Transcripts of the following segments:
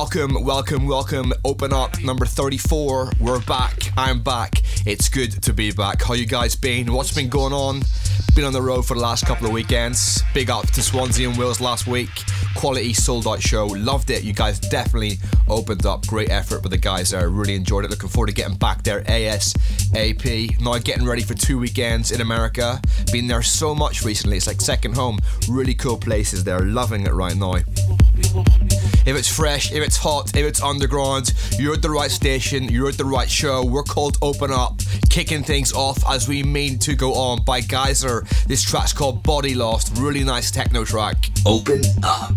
Welcome, welcome, welcome. Open up number 34. We're back. I'm back. It's good to be back. How you guys been? What's been going on? Been on the road for the last couple of weekends. Big up to Swansea and Wales last week. Quality sold out show. Loved it. You guys definitely opened up. Great effort with the guys there. Really enjoyed it. Looking forward to getting back there ASAP. Now getting ready for two weekends in America. Been there so much recently. It's like second home. Really cool places there. Loving it right now. If it's fresh, if it's hot, if it's underground, you're at the right station, you're at the right show. We're called Open Up, kicking things off as we mean to go on by guys. This track's called Body Lost. Really nice techno track. Open up.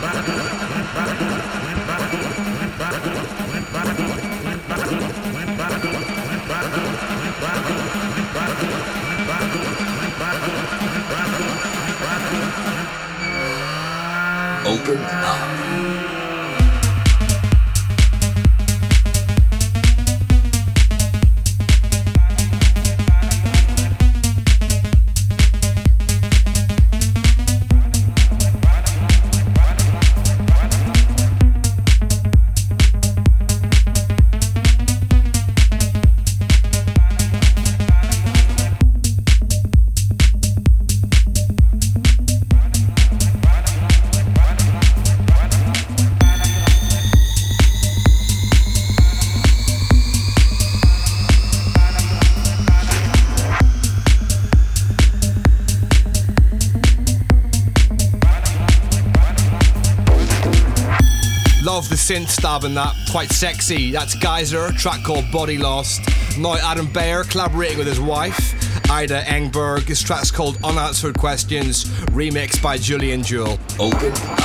Bye. 跟你。Synth stab in that, quite sexy. That's Geyser, track called Body Lost. Now Adam Beyer collaborating with his wife, Ida Engberg. This track's called Unanswered Questions, remixed by Julian Jeweil. Open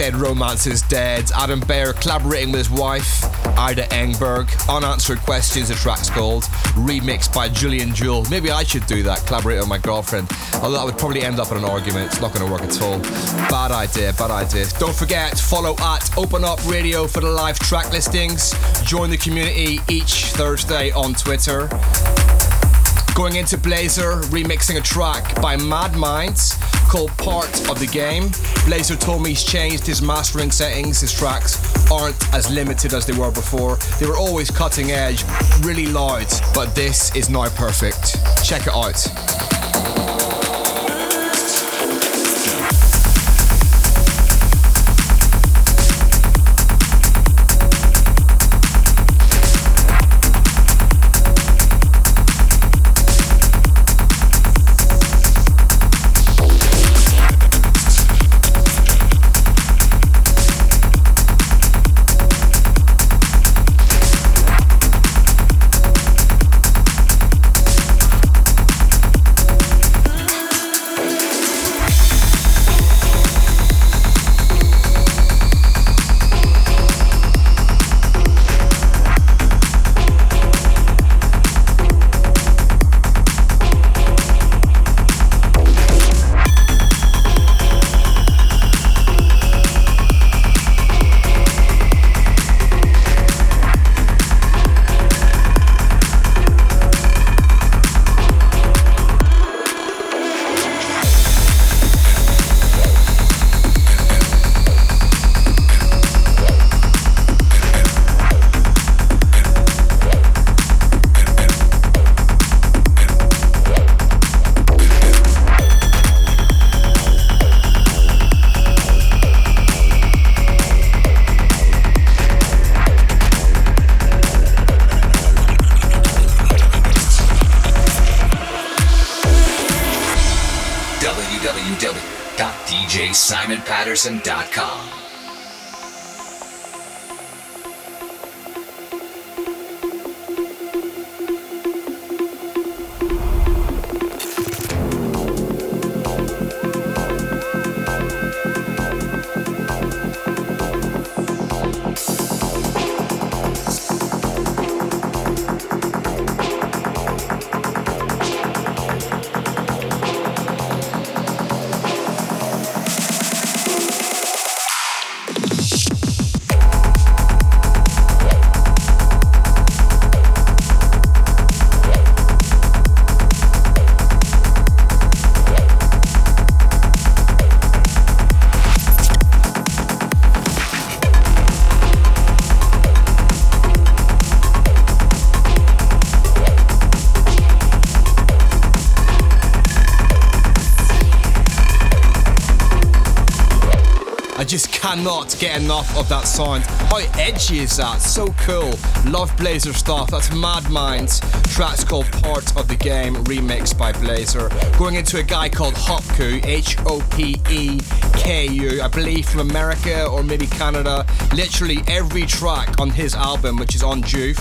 said Romance is Dead. Adam Beyer collaborating with his wife, Ida Engberg. Unanswered Questions, the track's called. Remixed by Julian Jeweil. Maybe I should do that, collaborate with my girlfriend. Although that would probably end up in an argument. It's not going to work at all. Bad idea, bad idea. Don't forget, follow at Open Up Radio for the live track listings. Join the community each Thursday on Twitter. Going into Blazer, remixing a track by Mad Minds Part of the Game. Blazer told me he's changed his mastering settings. His tracks aren't as limited as they were before. They were always cutting edge, really loud, but this is now perfect. Check it out. DJSimonPatterson.com. cannot get enough of that sound. How edgy is that? So cool. Love Blazer stuff. That's Mad Minds. Track's called Part of the Game, remixed by Blazer. Going into a guy called Hopeku, H O P E K U, I believe from America or maybe Canada. Literally every track on his album, which is on Juve.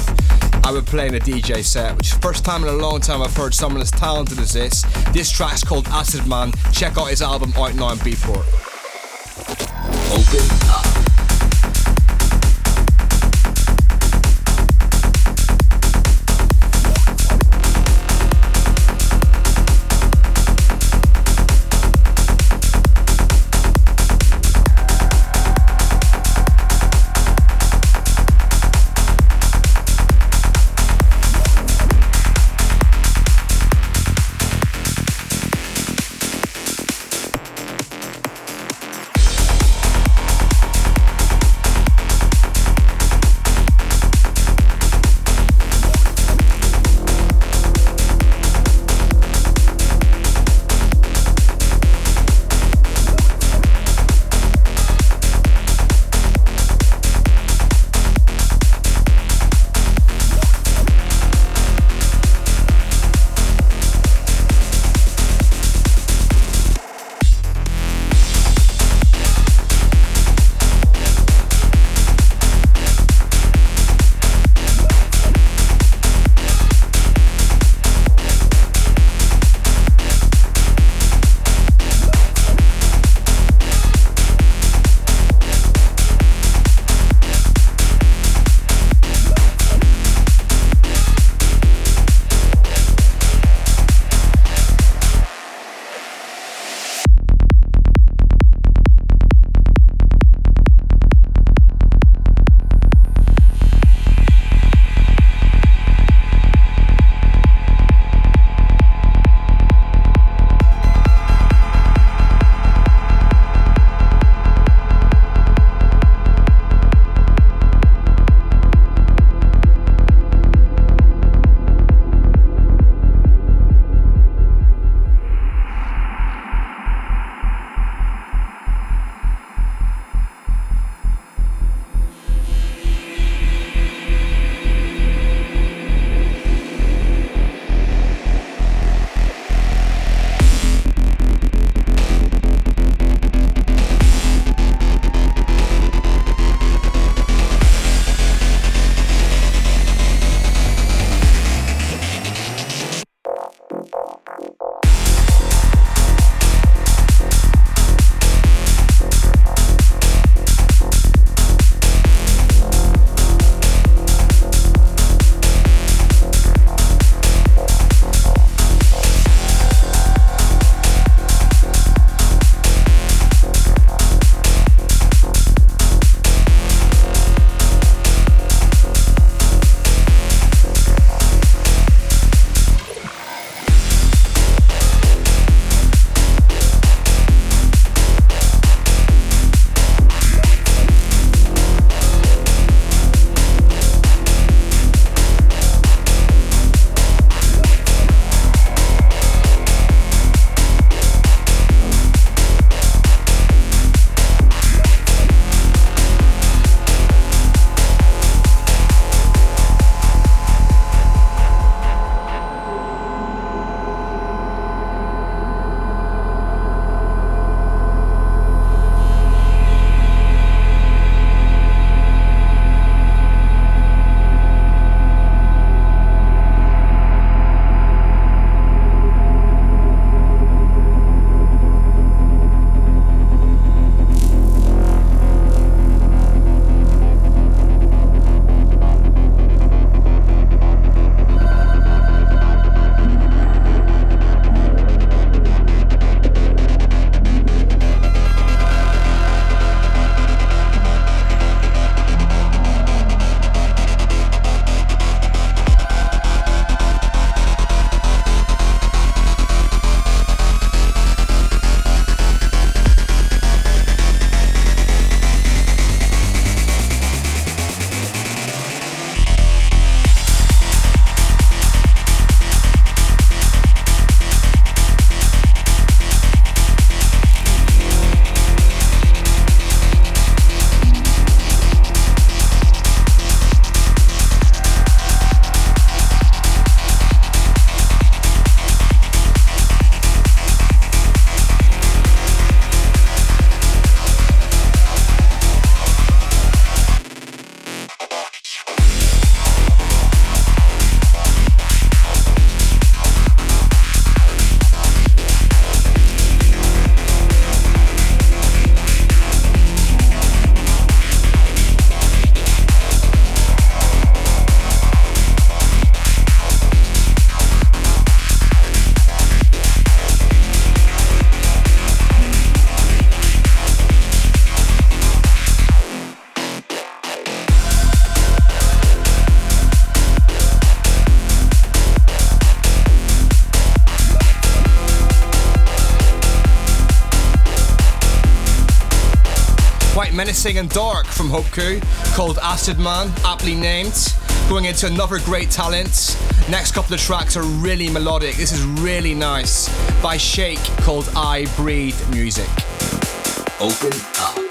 I would play in a DJ set, which is first time in a long time I've heard someone as talented as this. This track's called Acid Man. Check out his album out now on Beatport. Open up. And dark from Hopeku called Acid Man, aptly named. Going into another great talent. Next couple of tracks are really melodic. This is really nice by Shake called I Breathe Music. Open up.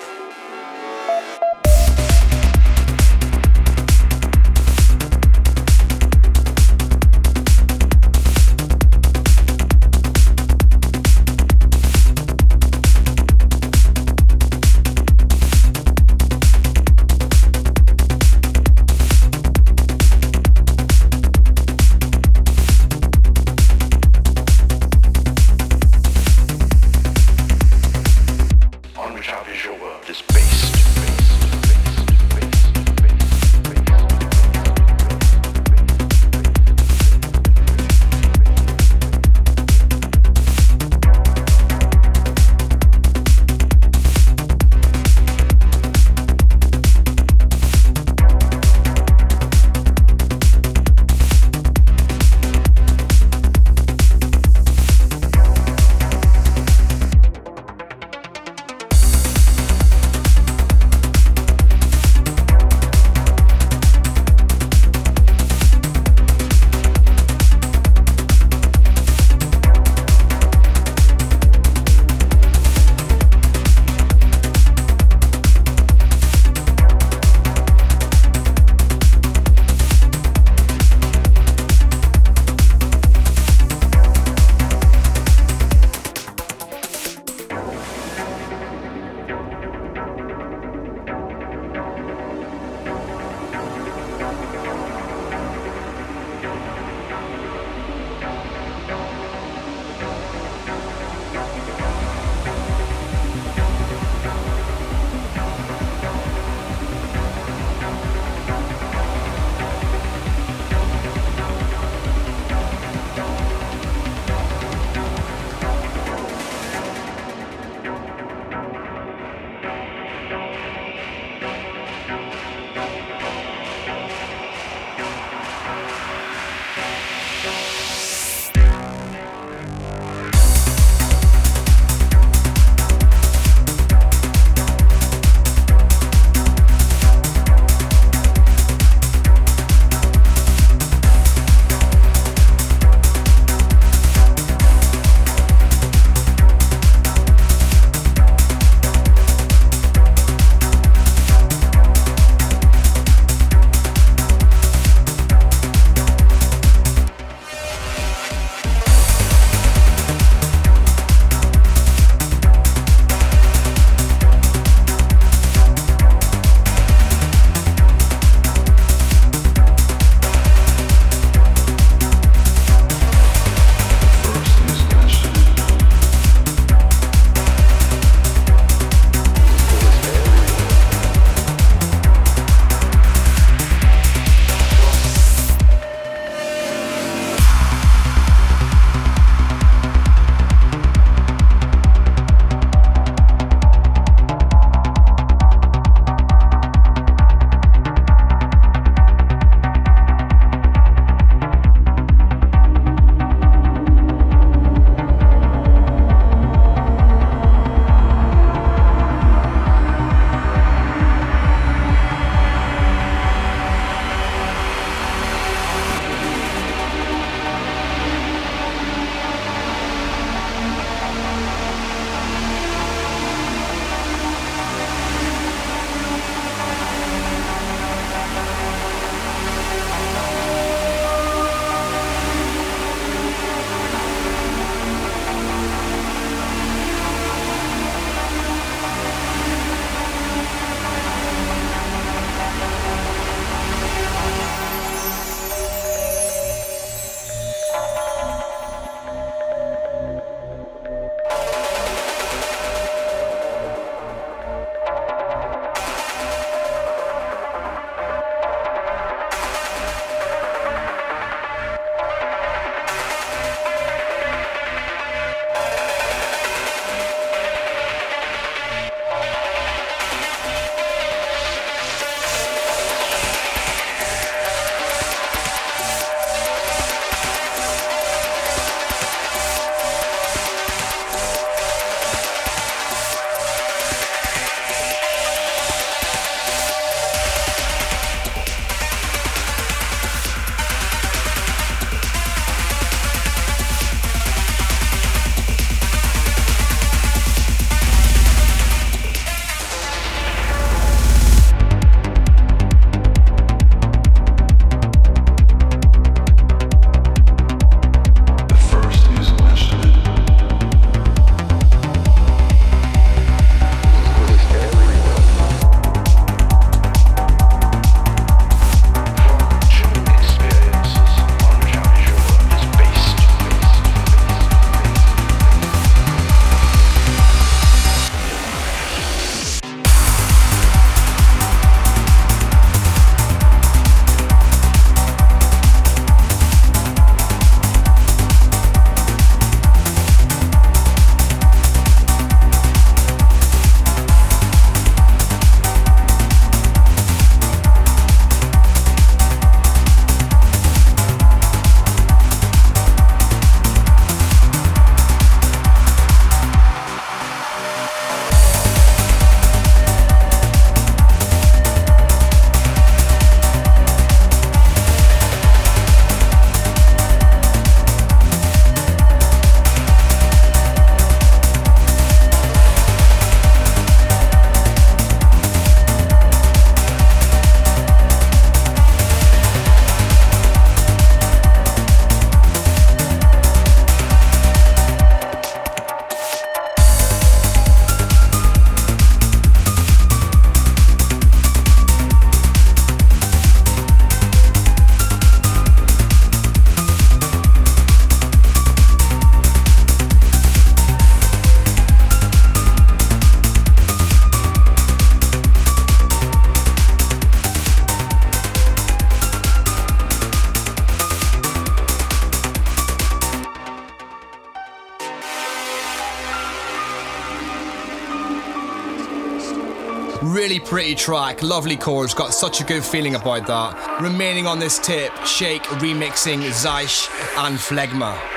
Track, lovely chords, got such a good feeling about that. Remaining on this tip, Shake remixing Zeish and Phlegma.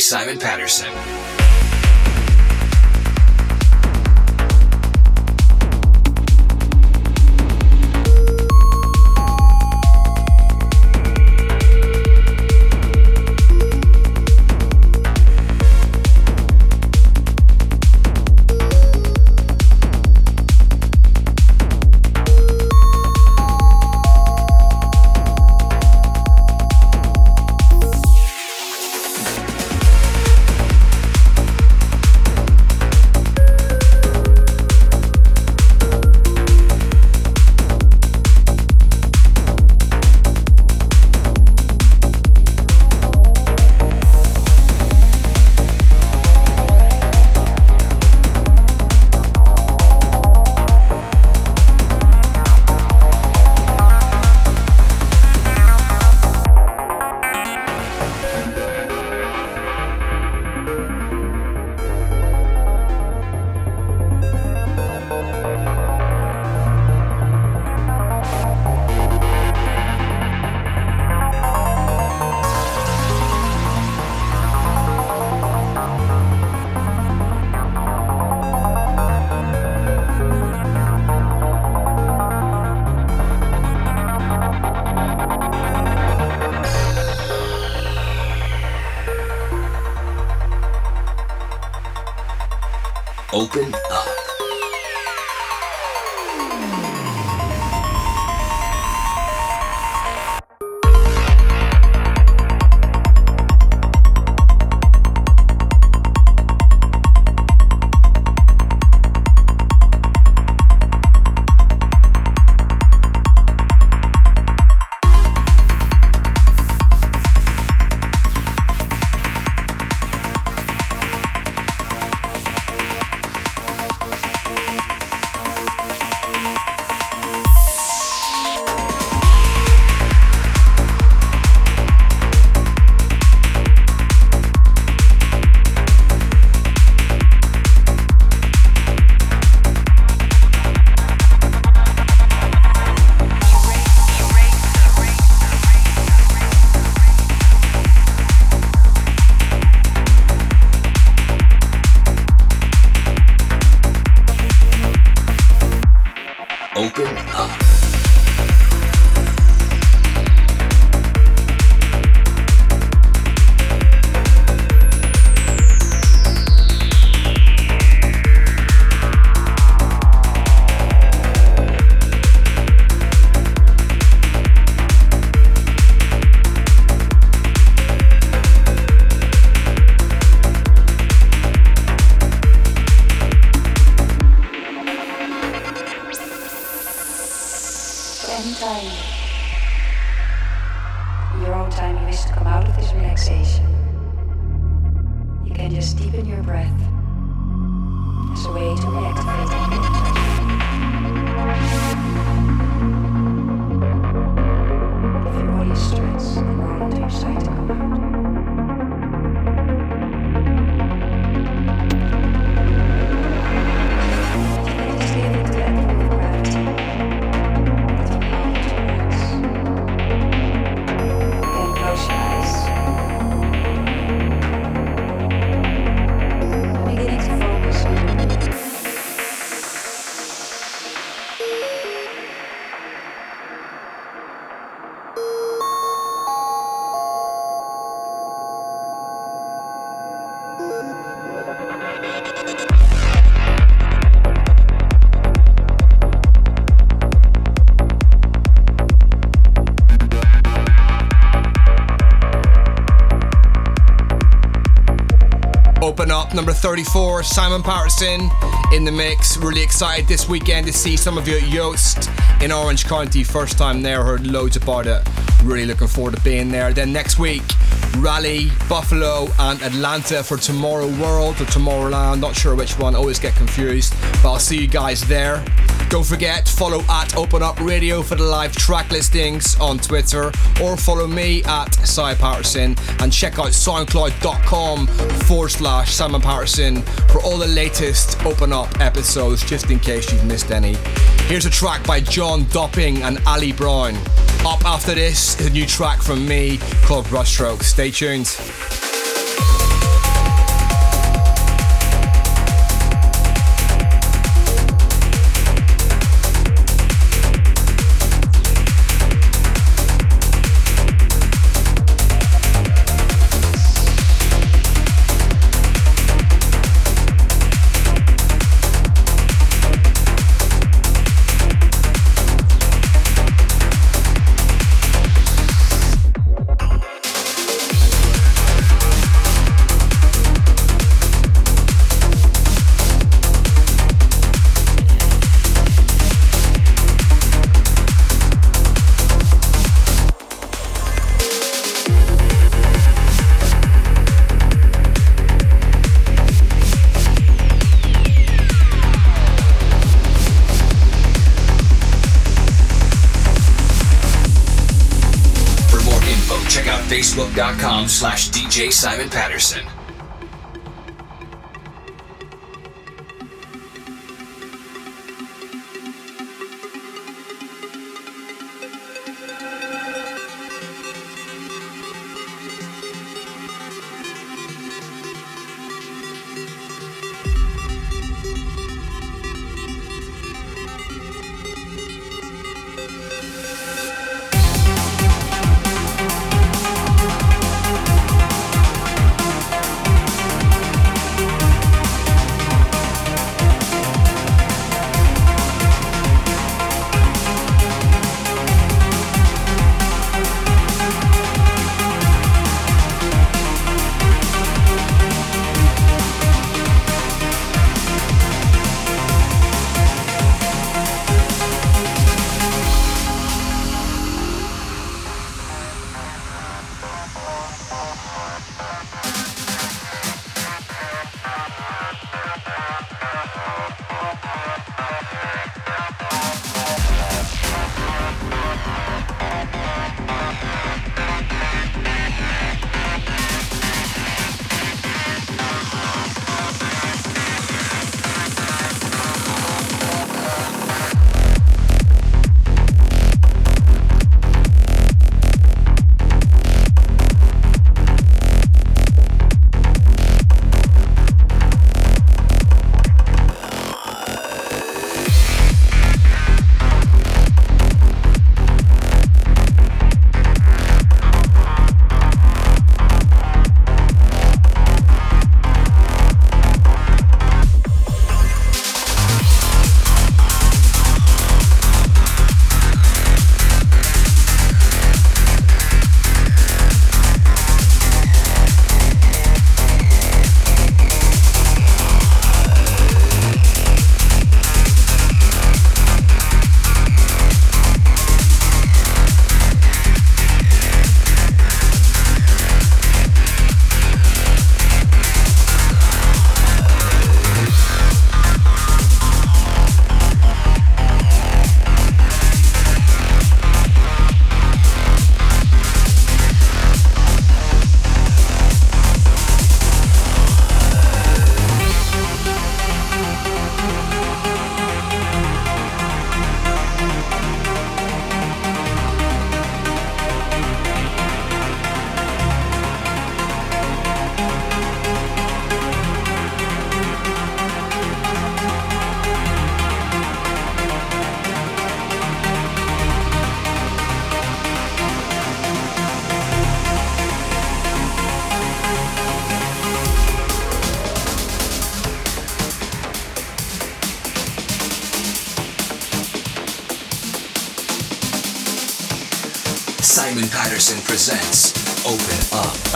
Simon Patterson. Open Up number 34, Simon Patterson in the mix. Really excited this weekend to see some of you at Yost in Orange County. First time there, heard loads about it. Really looking forward to being there. Then next week, Raleigh, Buffalo, and Atlanta for Tomorrow World or Tomorrowland. Not sure which one, always get confused. But I'll see you guys there. Don't forget, follow at Open Up Radio for the live track listings on Twitter or follow me at Cy Patterson and check out soundcloud.com forward slash Simon Patterson for all the latest Open Up episodes, just in case you've missed any. Here's a track by John Dopping and Ali Brown. Up after this is a new track from me called Brushstroke. Stay tuned. facebook.com slash DJ Simon Patterson. Patterson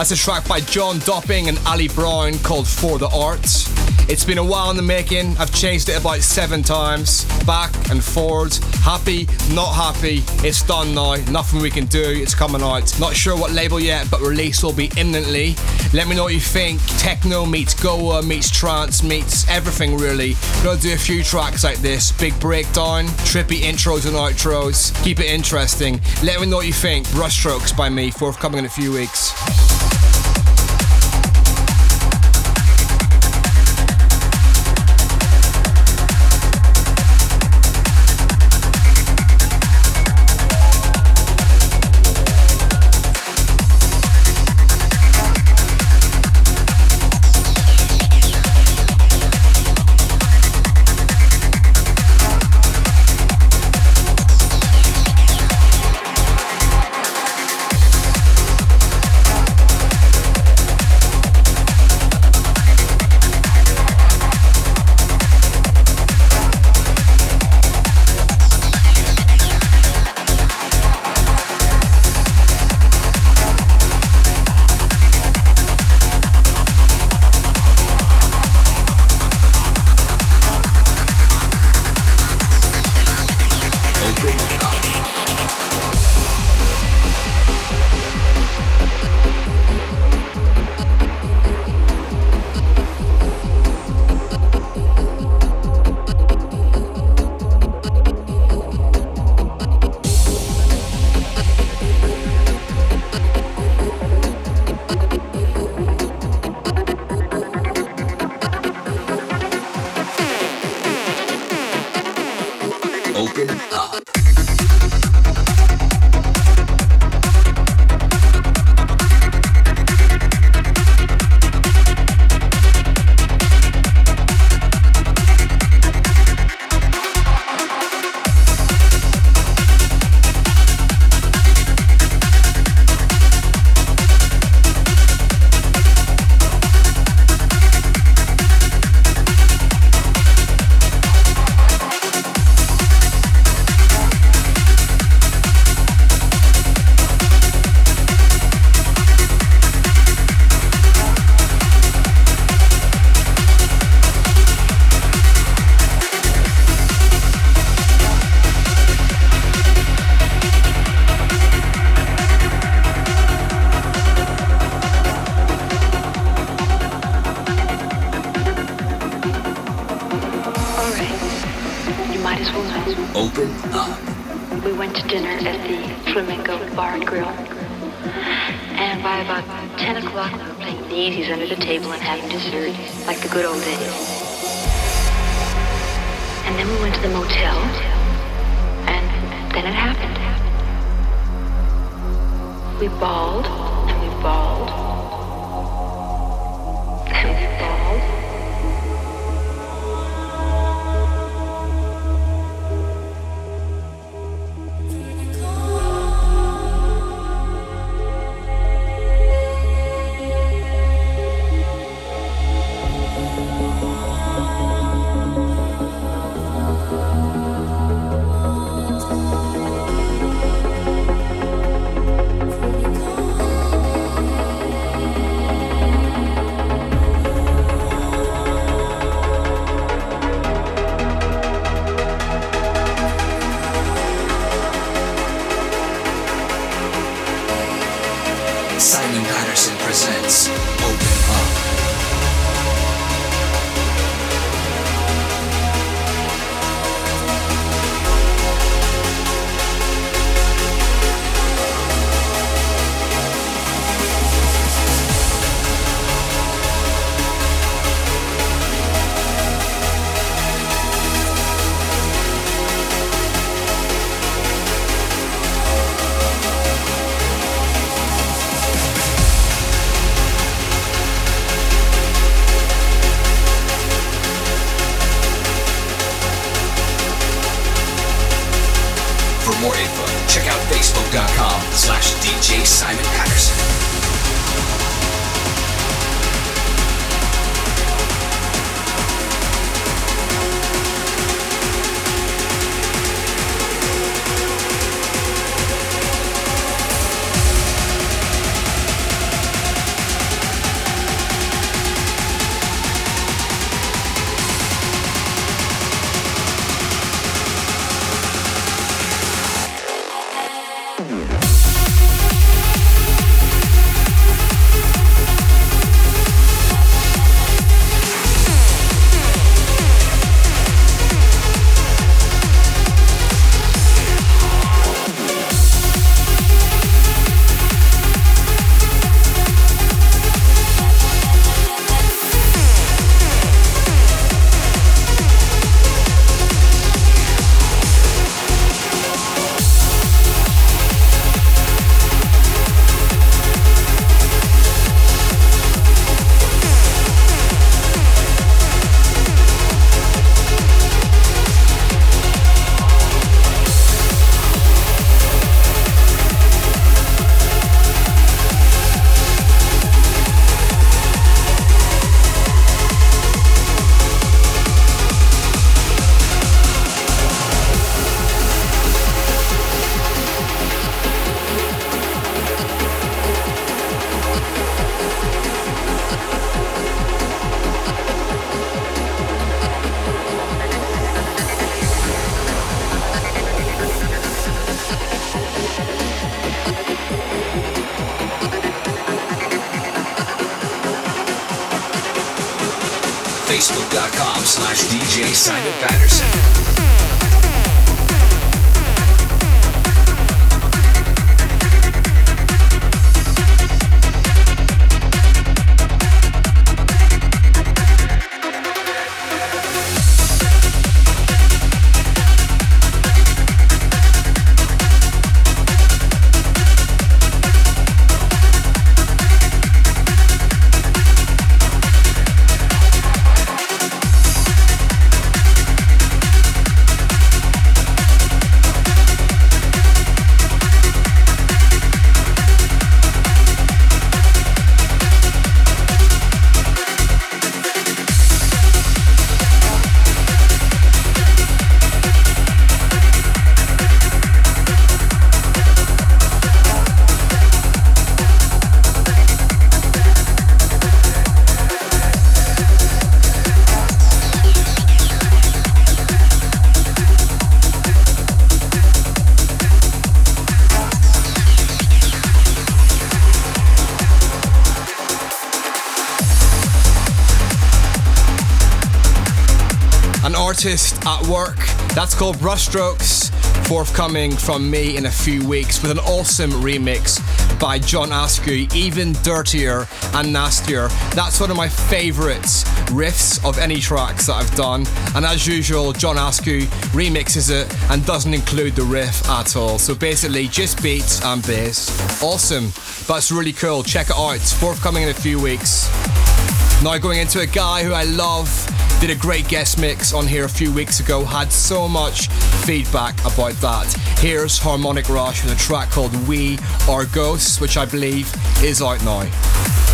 That's a track by John Dopping and Ali Brown called For the Arts. It's been a while in the making. I've changed it about seven times, back and forwards. Happy, not happy. It's done now. Nothing we can do. It's coming out. Not sure what label yet, but release will be imminently. Let me know what you think. Techno meets Goa meets trance meets everything really. Gonna do a few tracks like this. Big breakdown, trippy intros and outros. Keep it interesting. Let me know what you think. Brushstrokes by me, forthcoming in a few weeks. And by about 10 o'clock, we were playing daisies under the table and having dessert, like the good old days. And then we went to the motel, and then it happened. We bawled, and we bawled, artist at work. That's called Brushstrokes, forthcoming from me in a few weeks with an awesome remix by John Askew, even dirtier and nastier. That's one of my favourites riffs of any tracks that I've done. And as usual, John Askew remixes it and doesn't include the riff at all. So basically, just beats and bass. Awesome. That's really cool. Check it out. It's forthcoming in a few weeks. Now going into a guy who I love did a great guest mix on here a few weeks ago, had so much feedback about that. Here's Harmonic Rush with a track called We Are Ghosts, which I believe is out now.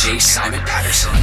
DJ Simon Patterson.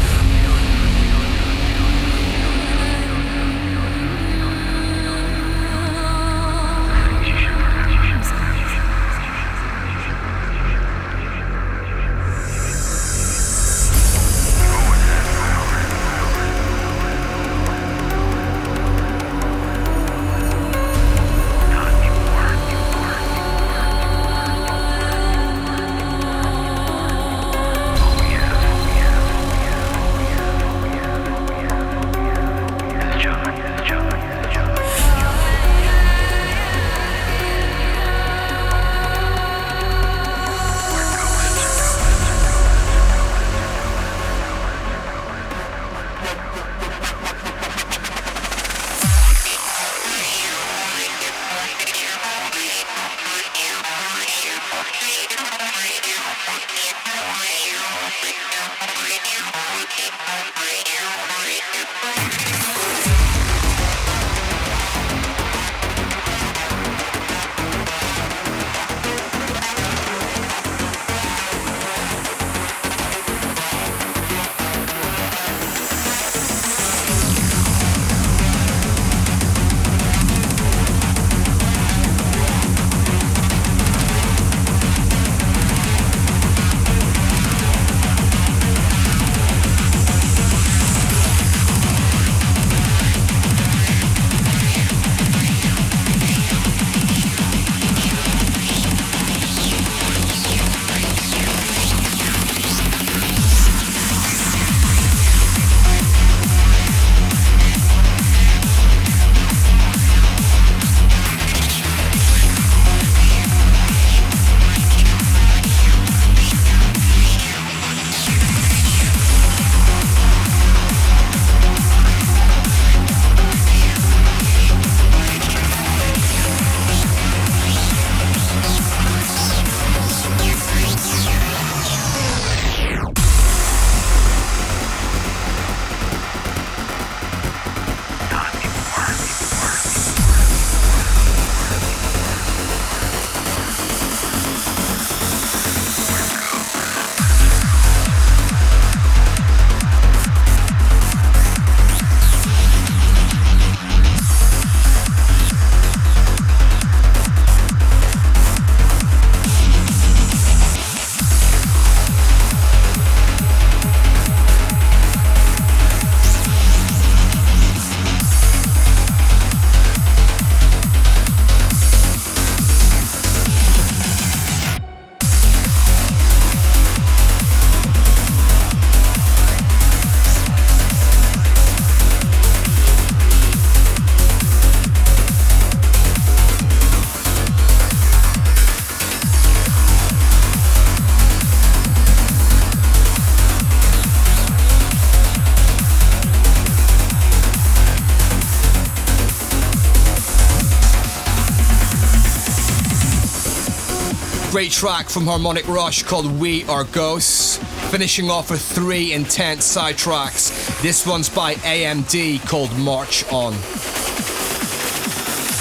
Track from Harmonic Rush called We Are Ghosts. Finishing off with three intense psy tracks. This one's by AMD called March On.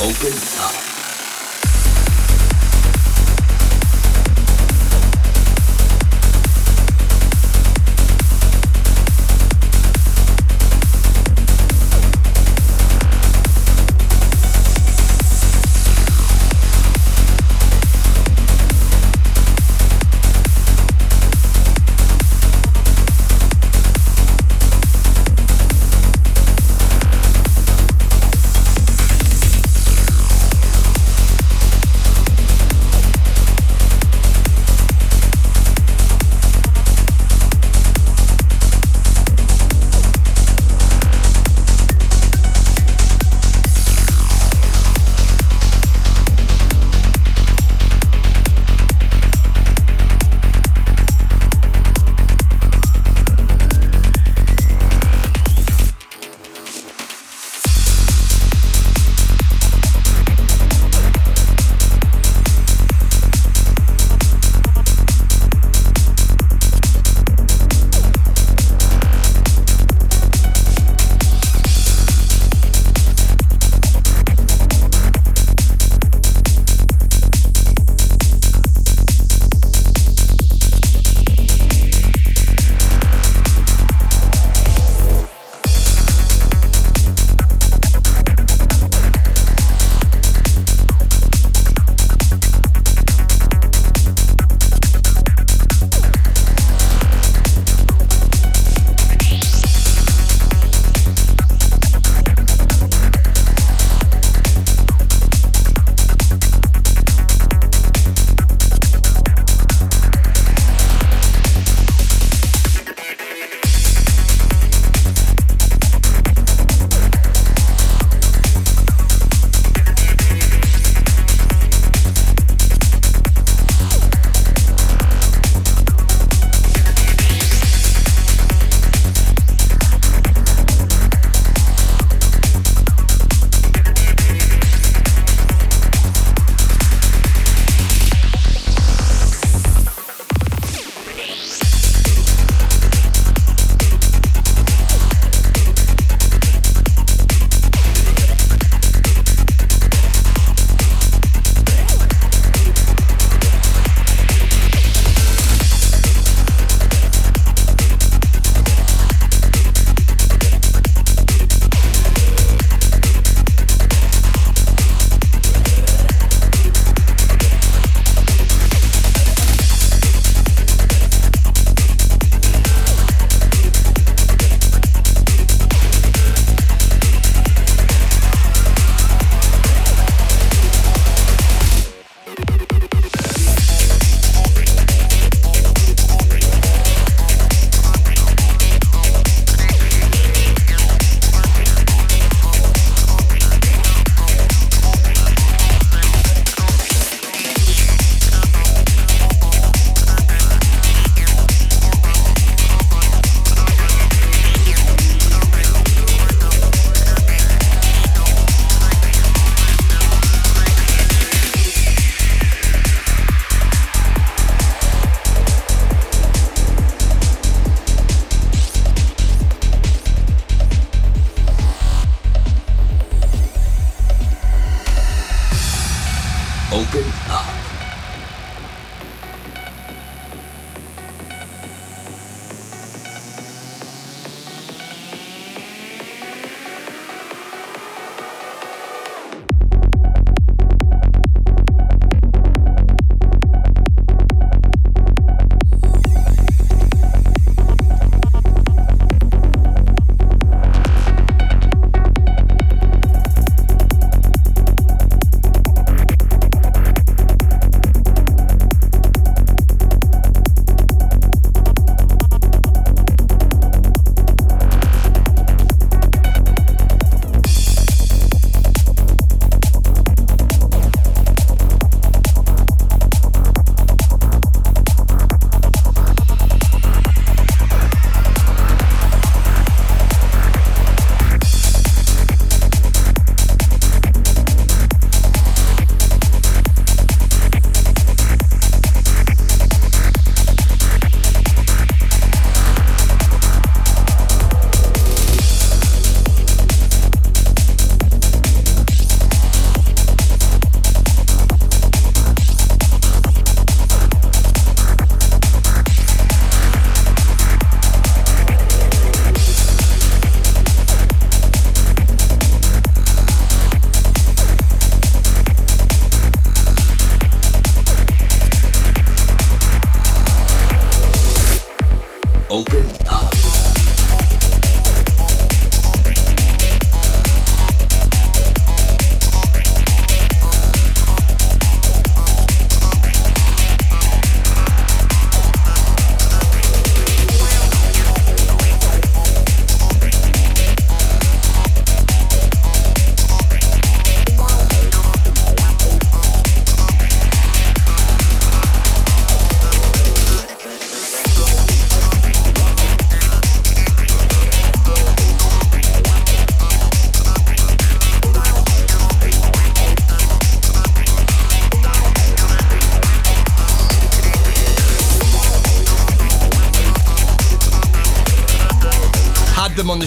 Open up.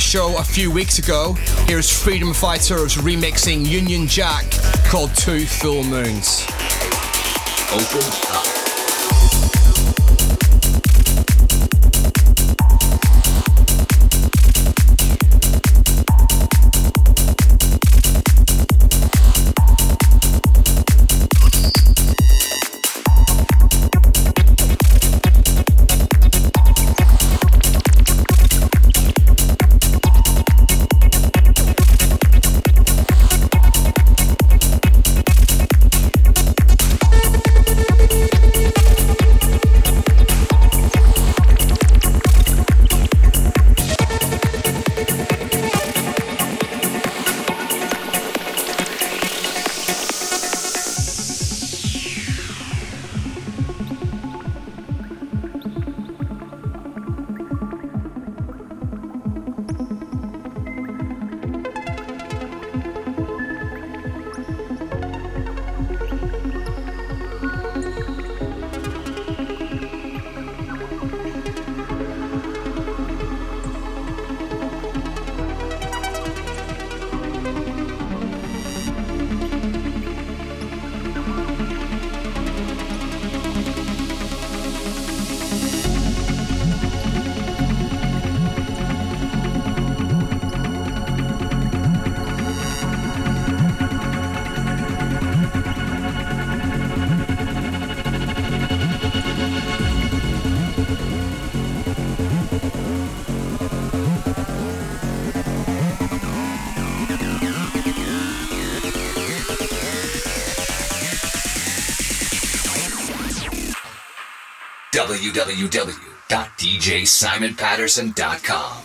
Show a few weeks ago. Here's Freedom Fighters remixing Union Jack called Two Full Moons. Open up. www.djsimonpatterson.com.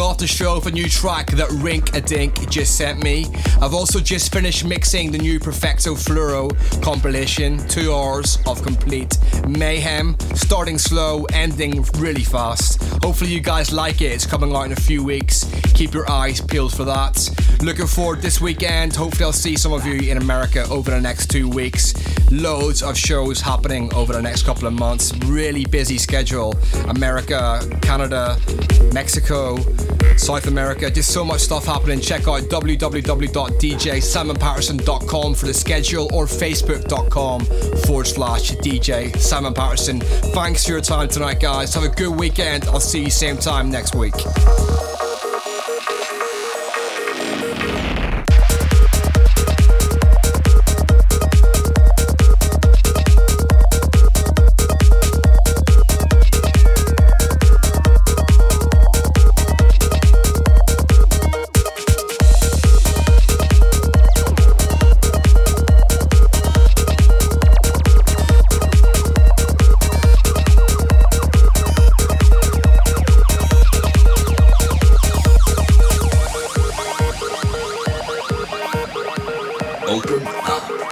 off the show with a new track that Rinkadink just sent me. I've also just finished mixing the new Perfecto Fluoro compilation, two hours of complete mayhem, starting slow, ending really fast. Hopefully, you guys like it. It's coming out in a few weeks. Keep your eyes peeled for that. Looking forward this weekend. Hopefully, I'll see some of you in America over the next two weeks. Loads of shows happening over the next couple of months. Really busy schedule. America, Canada, Mexico, South America. Just so much stuff happening. Check out www.djsimonpatterson.com for the schedule or facebook.com forward slash DJ Simon Patterson. Thanks for your time tonight, guys. Have a good weekend. I'll see you same time next week. open.